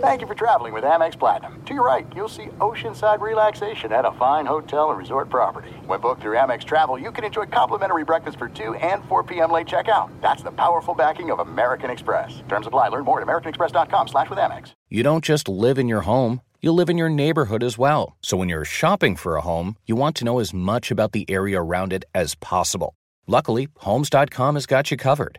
Thank you for traveling with Amex Platinum. To your right, you'll see oceanside relaxation at a fine hotel and resort property. When booked through Amex Travel, you can enjoy complimentary breakfast for 2 and 4 p.m. late checkout. That's the powerful backing of American Express. Terms apply. Learn more at americanexpress.com slash with Amex. You don't just live in your home, you live in your neighborhood as well. So when you're shopping for a home, you want to know as much about the area around it as possible. Luckily, Homes.com has got you covered.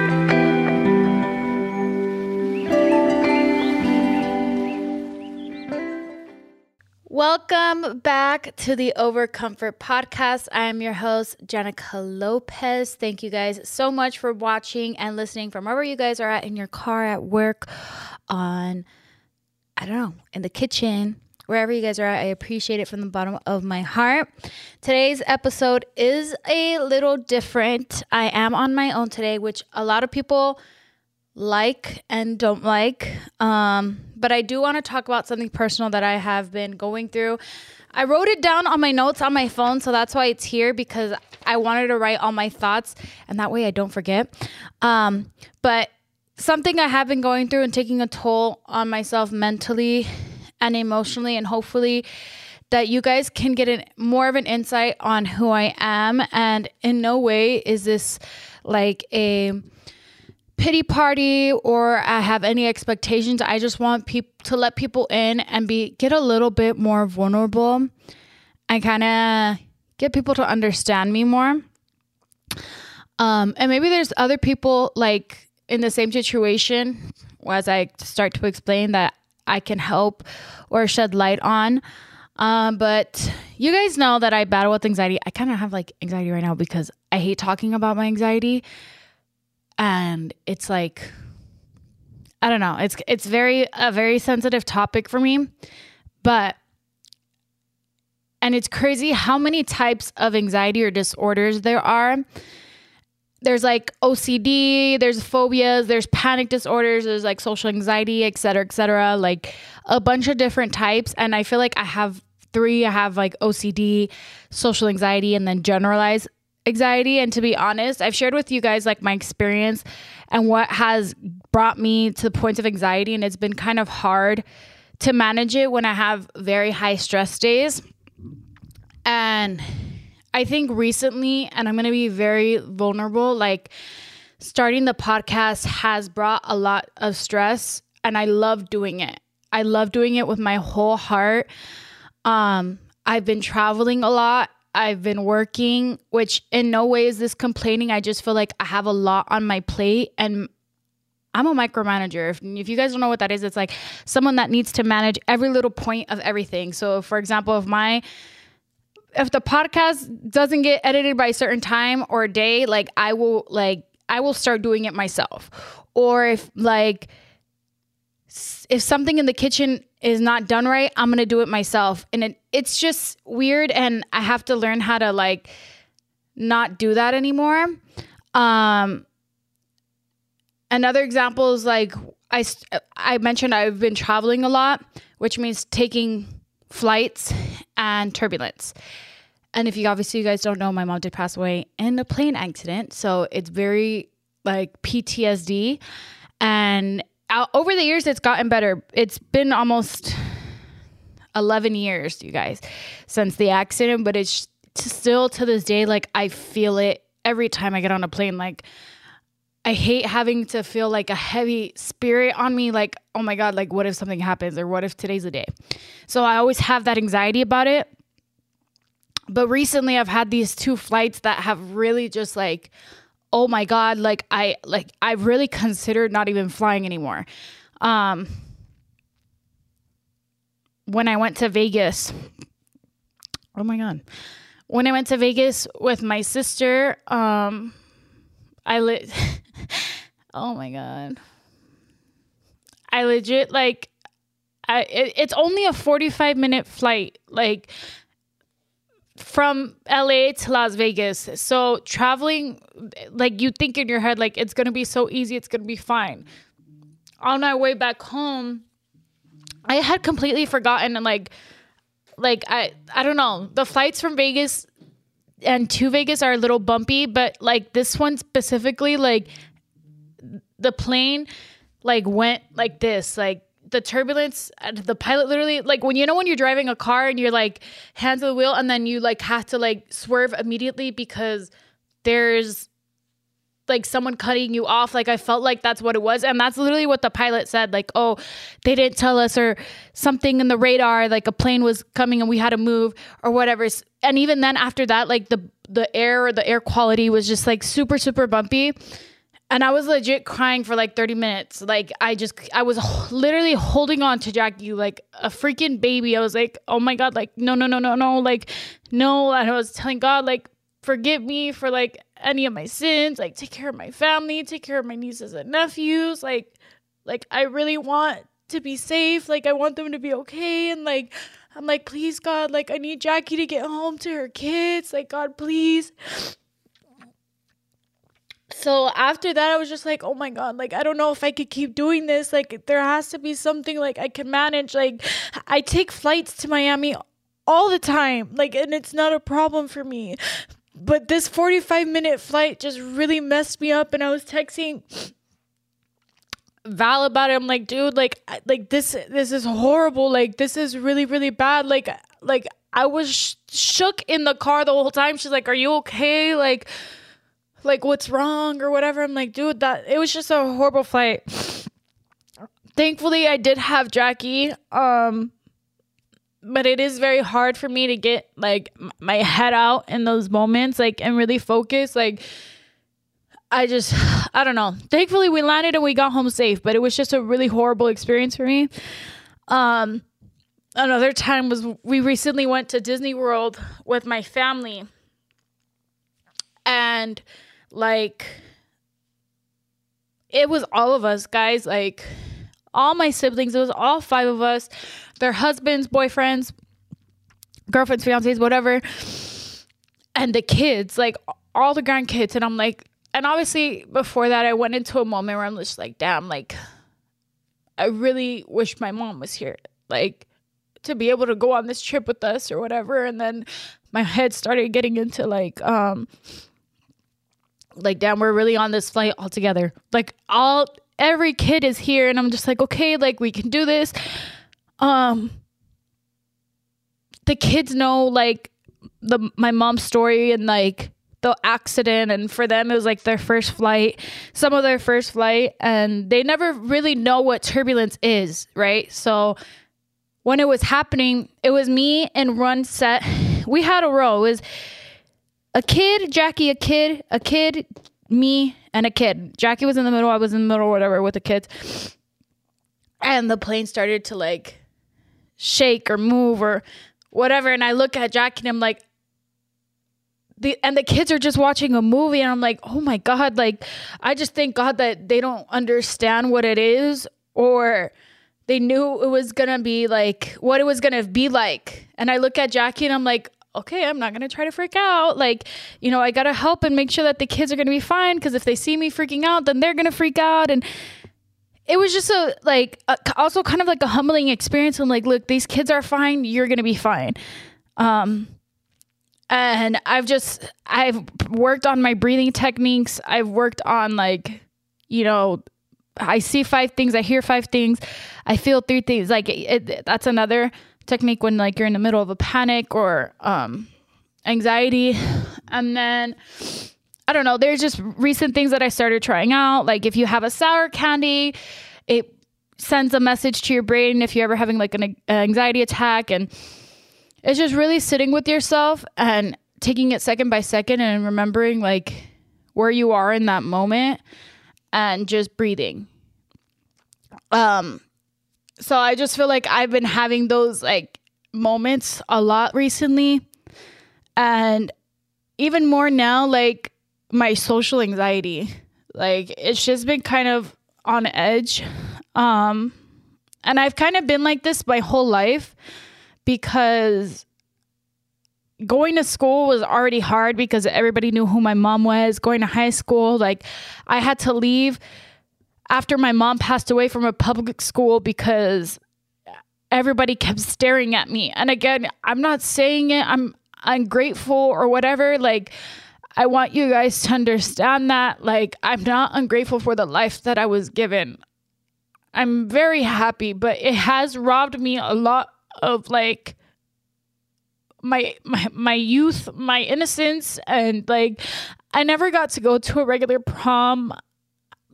Welcome back to the Overcomfort podcast. I am your host, Jenicka Lopez. Thank you guys so much for watching and listening from wherever you guys are at in your car, at work, on, I don't know, in the kitchen, wherever you guys are at. I appreciate it from the bottom of my heart. Today's episode is a little different. I am on my own today, which a lot of people like and don't like. Um, but I do want to talk about something personal that I have been going through. I wrote it down on my notes on my phone, so that's why it's here because I wanted to write all my thoughts and that way I don't forget. Um, but something I have been going through and taking a toll on myself mentally and emotionally, and hopefully that you guys can get an, more of an insight on who I am. And in no way is this like a pity party or I have any expectations. I just want people to let people in and be get a little bit more vulnerable and kind of get people to understand me more. Um, and maybe there's other people like in the same situation as I start to explain that I can help or shed light on. Um, but you guys know that I battle with anxiety. I kind of have like anxiety right now because I hate talking about my anxiety and it's like I don't know. It's it's very a very sensitive topic for me, but and it's crazy how many types of anxiety or disorders there are. There's like OCD, there's phobias, there's panic disorders, there's like social anxiety, et cetera, et cetera, like a bunch of different types. And I feel like I have three. I have like OCD, social anxiety, and then generalized anxiety and to be honest i've shared with you guys like my experience and what has brought me to the points of anxiety and it's been kind of hard to manage it when i have very high stress days. And i think recently and i'm going to be very vulnerable like starting the podcast has brought a lot of stress and i love doing it. I love doing it with my whole heart. Um i've been traveling a lot I've been working, which in no way is this complaining. I just feel like I have a lot on my plate and I'm a micromanager. If, if you guys don't know what that is, it's like someone that needs to manage every little point of everything. So, for example, if my if the podcast doesn't get edited by a certain time or day, like I will like I will start doing it myself. Or if like if something in the kitchen is not done right, I'm gonna do it myself. And it, it's just weird, and I have to learn how to like not do that anymore. Um, another example is like I I mentioned I've been traveling a lot, which means taking flights and turbulence. And if you obviously you guys don't know, my mom did pass away in a plane accident, so it's very like PTSD and over the years, it's gotten better. It's been almost 11 years, you guys, since the accident, but it's still to this day, like I feel it every time I get on a plane. Like, I hate having to feel like a heavy spirit on me. Like, oh my God, like, what if something happens or what if today's the day? So I always have that anxiety about it. But recently, I've had these two flights that have really just like oh my god like i like i really considered not even flying anymore um when I went to Vegas. Oh my god. When I went to Vegas with my sister, um I lit Oh my god. I legit like I it, it's only a 45 minute flight like from LA to Las Vegas. So traveling like you think in your head like it's to be so easy, it's to be fine. On my way back home, I had completely forgotten and like like I I don't know. The flights from Vegas and to Vegas are a little bumpy, but like this one specifically like the plane like went like this, like the turbulence uh, the pilot literally like when you know when you're driving a car and you're like hands on the wheel and then you like have to like swerve immediately because there's like someone cutting you off like i felt like that's what it was. And that's literally what the pilot said like oh they didn't tell us or something in the radar like a plane was coming and we had to move or whatever. And even then after that like the the air or the air quality was just like super super bumpy and I was legit crying for like 30 minutes. Like I just I was literally holding on to Jackie like a freaking baby. I was like, "Oh my god, like no, no, no, no, no, like no." And I was telling God like, "Forgive me for like any of my sins. Like take care of my family, take care of my nieces and nephews. Like like I really want to be safe. Like I want them to be okay and like I'm like, "Please God, like I need Jackie to get home to her kids. Like God, please." So after that i was just like oh my god like i don't know if i could keep doing this like there has to be something like i can manage like i take flights to miami all the time like and it's not a problem for me. But this 45 minute flight just really messed me up and i was texting val about it. I'm like dude like like this this is horrible like this is really really bad. Like like i was sh- shook in the car the whole time. She's like are you okay? Like like what's wrong or whatever. I'm like, dude, that it was just a horrible flight. Thankfully, I did have Jackie. Um, but it is very hard for me to get like my head out in those moments, like and really focus. Like, I just, I don't know. Thankfully, we landed and we got home safe, but it was just a really horrible experience for me. Um, another time was we recently went to Disney World with my family, and like it was all of us guys like all my siblings it was all five of us their husbands boyfriends girlfriends fiancés whatever and the kids like all the grandkids and i'm like and obviously before that i went into a moment where i'm just like damn like i really wish my mom was here like to be able to go on this trip with us or whatever and then my head started getting into like um like damn we're really on this flight all together. Like all every kid is here and i'm just like okay like we can do this. Um the kids know like the my mom's story and like the accident and for them it was like their first flight some of their first flight and they never really know what turbulence is right? So when it was happening it was me and run set. We had a row. It was a kid, Jackie, a kid, a kid, me, and a kid. Jackie was in the middle, I was in the middle, whatever, with the kids. And the plane started to like shake or move or whatever. And I look at Jackie and I'm like, the, and the kids are just watching a movie and I'm like, oh my God, like I just thank God that they don't understand what it is or they knew it was gonna be like what it was gonna be like. And I look at Jackie and I'm like, okay, I'm not going to try to freak out. Like, you know, I got to help and make sure that the kids are going to be fine because if they see me freaking out, then they're going to freak out. And it was just a, like, a, also kind of like a humbling experience. And like, look, these kids are fine. You're going to be fine. Um, and I've just, I've worked on my breathing techniques. I've worked on like, you know, I see five things, I hear five things, I feel three things. Like, it, that's another technique when like you're in the middle of a panic or um, anxiety. And then I don't know, there's just recent things that I started trying out. Like if you have a sour candy, it sends a message to your brain if you're ever having like an anxiety attack and it's just really sitting with yourself and taking it second by second and remembering like where you are in that moment and just breathing. Um so I just feel like I've been having those like moments a lot recently. And even more now, like my social anxiety. Like it's just been kind of on edge. Um and I've kind of been like this my whole life because going to school was already hard because everybody knew who my mom was. Going to high school, like I had to leave after my mom passed away from a public school because everybody kept staring at me. And again, I'm not saying it, I'm ungrateful or whatever. Like, I want you guys to understand that. Like, I'm not ungrateful for the life that I was given. I'm very happy, but it has robbed me a lot of like my my my youth, my innocence and like I never got to go to a regular prom.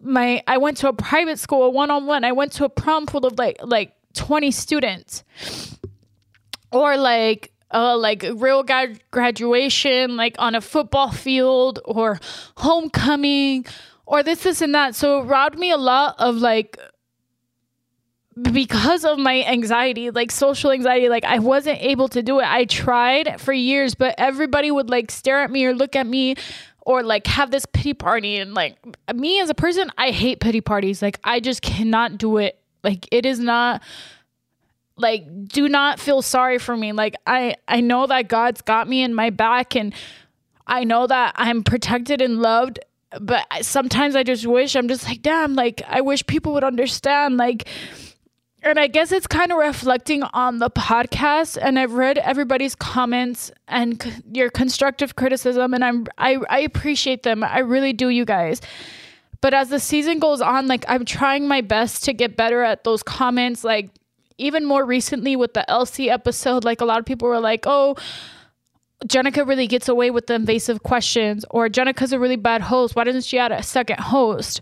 My I went to a private school, one on one. I went to a prom full of like like 20 students. Or like uh, like real grad- graduation, like on a football field or homecoming or this, this, and that. So it robbed me a lot of like because of my anxiety, like social anxiety, like I wasn't able to do it. I tried for years, but everybody would like stare at me or look at me or like have this pity party. And like me as a person, I hate pity parties. Like I just cannot do it. Like it is not like do not feel sorry for me. Like I I know that God's got me in my back and I know that I'm protected and loved but sometimes I just wish I'm just like damn like I wish people would understand like and I guess it's kind of reflecting on the podcast. And I've read everybody's comments and c- your constructive criticism, and I'm I, I appreciate them. I really do, you guys. But as the season goes on, like I'm trying my best to get better at those comments. Like even more recently with the Elsie episode, like a lot of people were like, "Oh." Jenicka really gets away with the invasive questions, or Jenicka's a really bad host. Why doesn't she add a second host?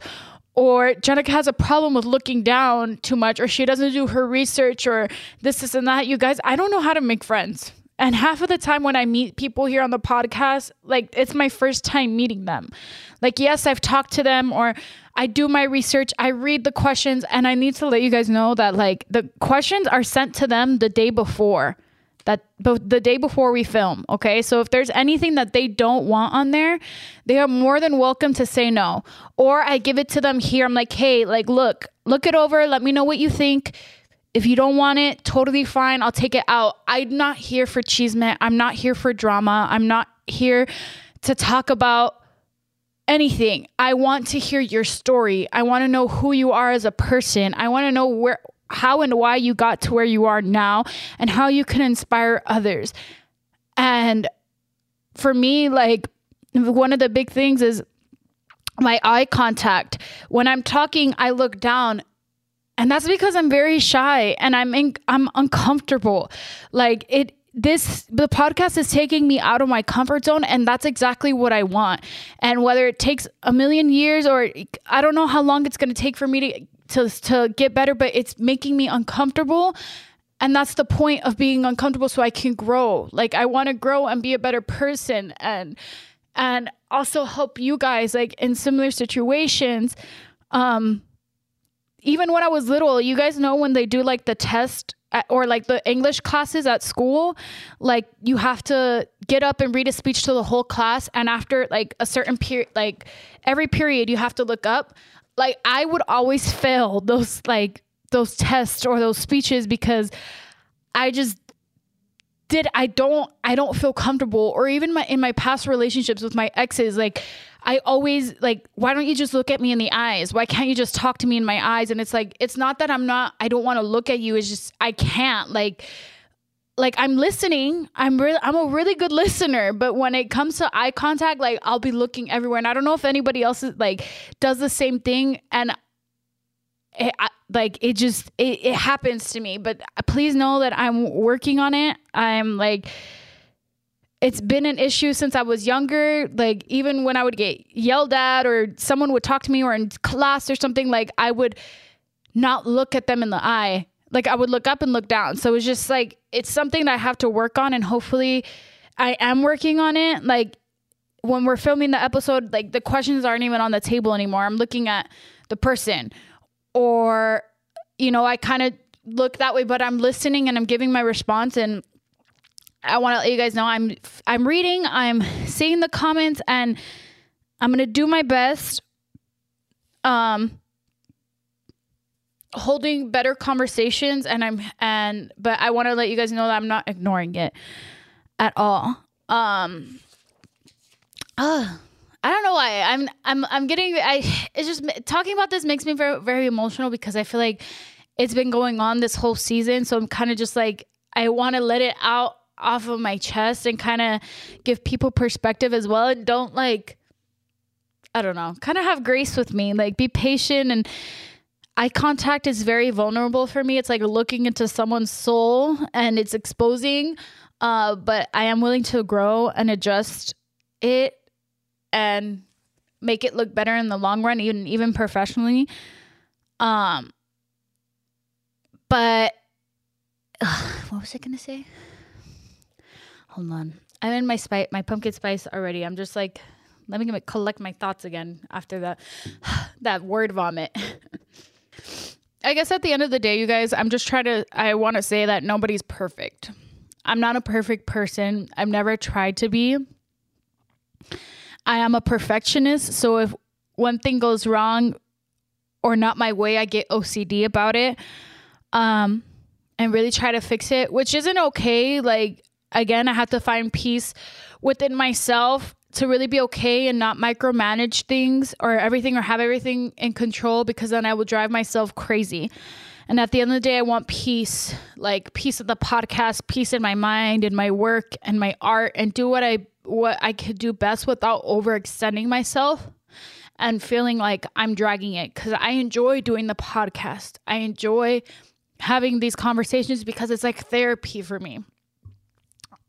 Or Jenicka has a problem with looking down too much, or she doesn't do her research, or this, this, and that. You guys, I don't know how to make friends. And half of the time when I meet people here on the podcast, like it's my first time meeting them. Like, yes, I've talked to them or I do my research, I read the questions, and I need to let you guys know that like the questions are sent to them the day before that but the day before we film okay? So if there's anything that they don't want on there they are more than welcome to say no. Or i give it to them here. I'm like hey like look look it over. Let me know what you think. If you don't want it totally fine. I'll take it out. I'm not here for chisme. I'm not here for drama. I'm not here to talk about anything. I want to hear your story. I want to know who you are as a person. I want to know where how and why you got to where you are now and how you can inspire others. And for me, like one of the big things is my eye contact. When I'm talking, I look down and that's because I'm very shy and I'm in, I'm uncomfortable. Like it this the podcast is taking me out of my comfort zone and that's exactly what I want. And whether it takes a million years or I don't know how long it's going to take for me to to to get better, but it's making me uncomfortable. And that's the point of being uncomfortable so I can grow. Like I want to grow and be a better person and and also help you guys like in similar situations. Um even when I was little, you guys know when they do like the test at, or like the English classes at school, like you have to get up and read a speech to the whole class and after like a certain period like every period you have to look up like I would always fail those like those tests or those speeches because I just did I don't I don't feel comfortable. Or even my in my past relationships with my exes like I always like why don't you just look at me in the eyes? Why can't you just talk to me in my eyes? And it's like it's not that I'm not I don't want to look at you it's just I can't. Like like I'm listening. I'm really I'm a really good listener, but when it comes to eye contact, like I'll be looking everywhere, and I don't know if anybody else is, like does the same thing. And it, I, like it just it, it happens to me. But please know that I'm working on it. I'm like it's been an issue since I was younger. Like even when I would get yelled at or someone would talk to me or in class or something, like I would not look at them in the eye like I would look up and look down. So it's just like it's something that I have to work on and hopefully I am working on it. Like when we're filming the episode, like the questions aren't even on the table anymore. I'm looking at the person or you know, I kind of look that way, but I'm listening and I'm giving my response and I want to let you guys know I'm I'm reading, I'm seeing the comments and I'm going to do my best um holding better conversations and I'm and but I want to let you guys know that I'm not ignoring it at all. Um uh, I don't know why. I'm I'm I'm getting I it's just talking about this makes me very very emotional because I feel like it's been going on this whole season, so I'm kind of just like I want to let it out off of my chest and kind of give people perspective as well and don't like I don't know, kind of have grace with me, like be patient and eye contact is very vulnerable for me. It's like looking into someone's soul and it's exposing. Uh, but I am willing to grow and adjust it and make it look better in the long run, even even professionally. Um, but uh, what was I gonna say? Hold on, I'm in my spice, my pumpkin spice already. I'm just like, let me collect my thoughts again after that that word vomit. I guess at the end of the day, you guys, I'm just trying to, I want to say that nobody's perfect. I'm not a perfect person. I've never tried to be. I am a perfectionist. So if one thing goes wrong or not my way, I get OCD about it um, and really try to fix it, which isn't okay. Like, again, I have to find peace within myself to really be okay and not micromanage things or everything or have everything in control because then I will drive myself crazy. And at the end of the day, I want peace, like peace of the podcast, peace in my mind and my work and my art and do what I what I could do best without overextending myself and feeling like I'm dragging it cuz I enjoy doing the podcast. I enjoy having these conversations because it's like therapy for me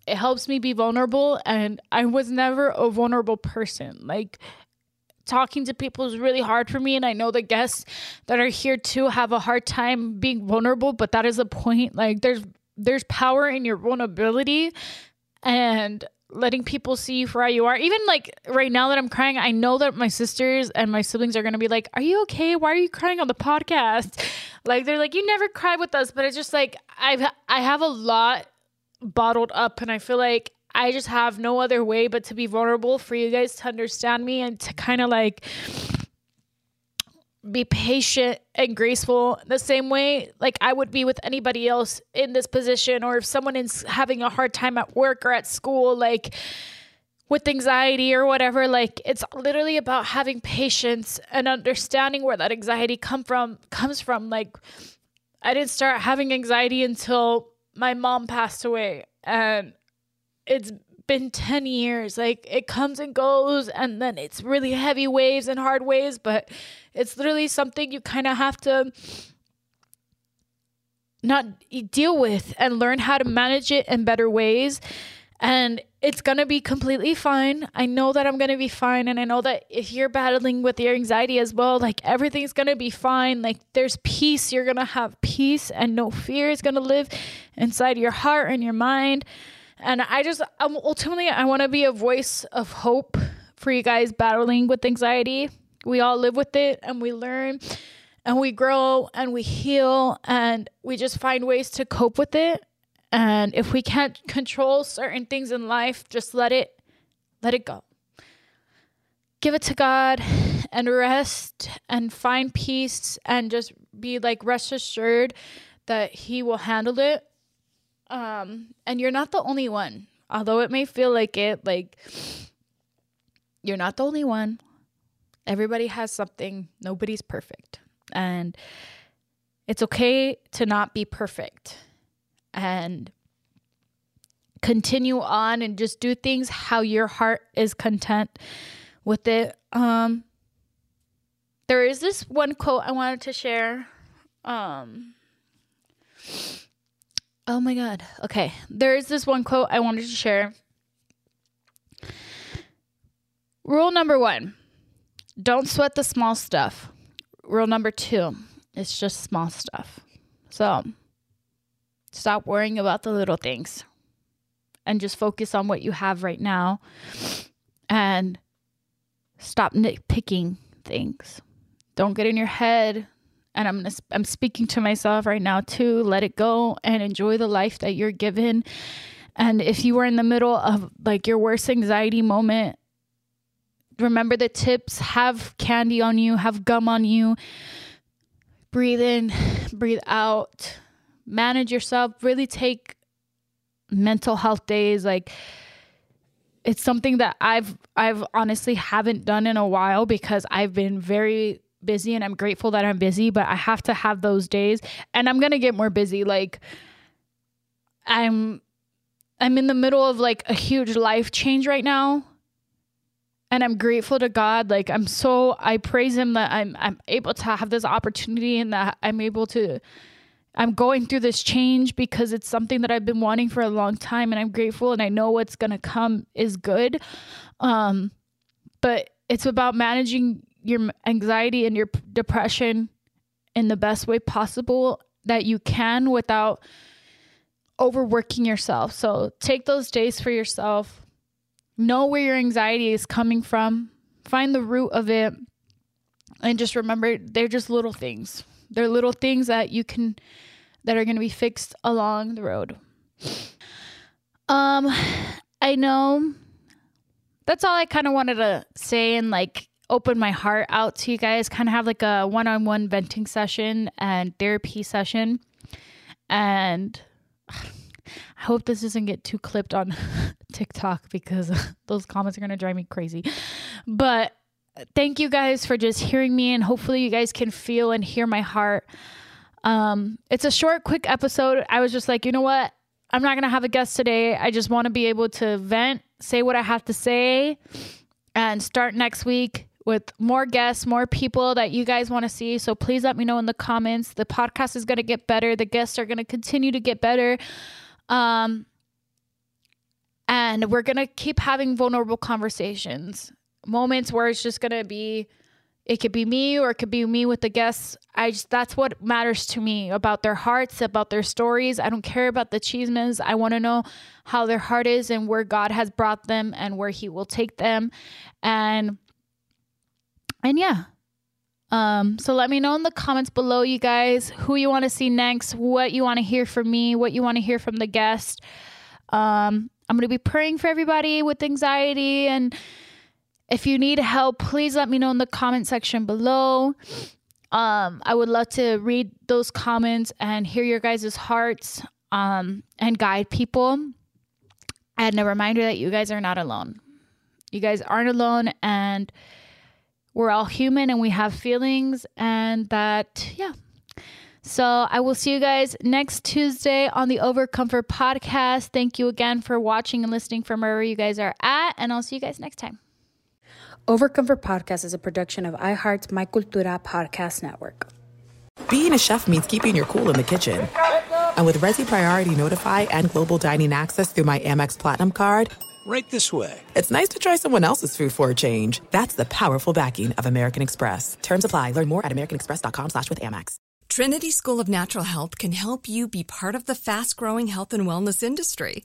it helps me be vulnerable and I was never a vulnerable person. Like talking to people is really hard for me and I know the guests that are here too have a hard time being vulnerable, but that is a point. Like there's there's power in your vulnerability and letting people see you for how you are. Even like right now that I'm crying, I know that my sisters and my siblings are gonna be like, Are you okay? Why are you crying on the podcast? Like they're like, You never cry with us, but it's just like I've I have a lot bottled up and I feel like I just have no other way but to be vulnerable for you guys to understand me and to kind of like be patient and graceful the same way like I would be with anybody else in this position or if someone is having a hard time at work or at school like with anxiety or whatever like it's literally about having patience and understanding where that anxiety come from comes from. Like I didn't start having anxiety until my mom passed away and it's been 10 years. Like it comes and goes and then it's really heavy waves and hard waves, but it's literally something you kind of have to not deal with and learn how to manage it in better ways. And it's going to be completely fine. I know that I'm going to be fine. And I know that if you're battling with your anxiety as well, like everything's going to be fine. Like there's peace. You're going to have peace and no fear is going to live inside your heart and your mind. And I just, um, ultimately, I want to be a voice of hope for you guys battling with anxiety. We all live with it and we learn and we grow and we heal and we just find ways to cope with it and if we can't control certain things in life, just let it let it go. Give it to God and rest and find peace and just be like rest assured that he will handle it. Um and you're not the only one. Although it may feel like it like you're not the only one. Everybody has something. Nobody's perfect. And it's okay to not be perfect and continue on and just do things how your heart is content with it. Um there is this one quote I wanted to share. Um Oh my god. Okay. There is this one quote I wanted to share. Rule number 1. Don't sweat the small stuff. Rule number 2. It's just small stuff. So, Stop worrying about the little things and just focus on what you have right now and stop nitpicking things. Don't get in your head and I'm gonna, I'm speaking to myself right now too. Let it go and enjoy the life that you're given. And if you were in the middle of like your worst anxiety moment, remember the tips. Have candy on you. Have gum on you. Breathe in, breathe out. Manage yourself. Really take mental health days like it's something that I've I've honestly haven't done in a while because I've been very busy and I'm grateful that I'm busy, but I have to have those days and I'm going to get more busy like I'm I'm in the middle of like a huge life change right now. And I'm grateful to God. Like I'm so I praise him that I'm I'm able to have this opportunity and that I'm able to I'm going through this change because it's something that I've been wanting for a long time and I'm grateful and I know what's going to come is good. Um but it's about managing your anxiety and your depression in the best way possible that you can without overworking yourself. So take those days for yourself. Know where your anxiety is coming from. Find the root of it. And just remember they're just little things. They're little things that you can that are going to be fixed along the road. Um I know that's all I kind of wanted to say and like open my heart out to you guys, kind of have like a one-on-one venting session and therapy session. And I hope this doesn't get too clipped on TikTok because those comments are going to drive me crazy. But thank you guys for just hearing me and hopefully you guys can feel and hear my heart. Um, it's a short, quick episode. I was just like, you know what? I'm not going to have a guest today. I just want to be able to vent, say what I have to say, and start next week with more guests, more people that you guys want to see. So please let me know in the comments. The podcast is going to get better. The guests are going to continue to get better. Um, and we're going to keep having vulnerable conversations, moments where it's just going to be, it could be me or it could be me with the guests. I just, that's what matters to me about their hearts, about their stories. I don't care about the chismes. I want to know how their heart is and where God has brought them and where He will take them. And, and yeah. Um, so let me know in the comments below, you guys, who you want to see next, what you want to hear from me, what you want to hear from the guest. Um, I'm going to be praying for everybody with anxiety. And if you need help, please let me know in the comment section below. Um, I would love to read those comments and hear your guys' hearts um, and guide people. And a reminder that you guys are not alone. You guys aren't alone. And we're all human and we have feelings, and that, yeah. So I will see you guys next Tuesday on the Overcomfort podcast. Thank you again for watching and listening from wherever you guys are at, and I'll see you guys next time. Overcomfort Podcast is a production of iHeart's My Cultura podcast network. Being a chef means keeping your cool in the kitchen. And with Resy Priority Notify and Global Dining Access through my Amex Platinum card, right this way. It's nice to try someone else's food for a change. That's the powerful backing of American Express. Terms apply. Learn more at americanexpress.com slash with Amex. Trinity School of Natural Health can help you be part of the fast-growing health and wellness industry.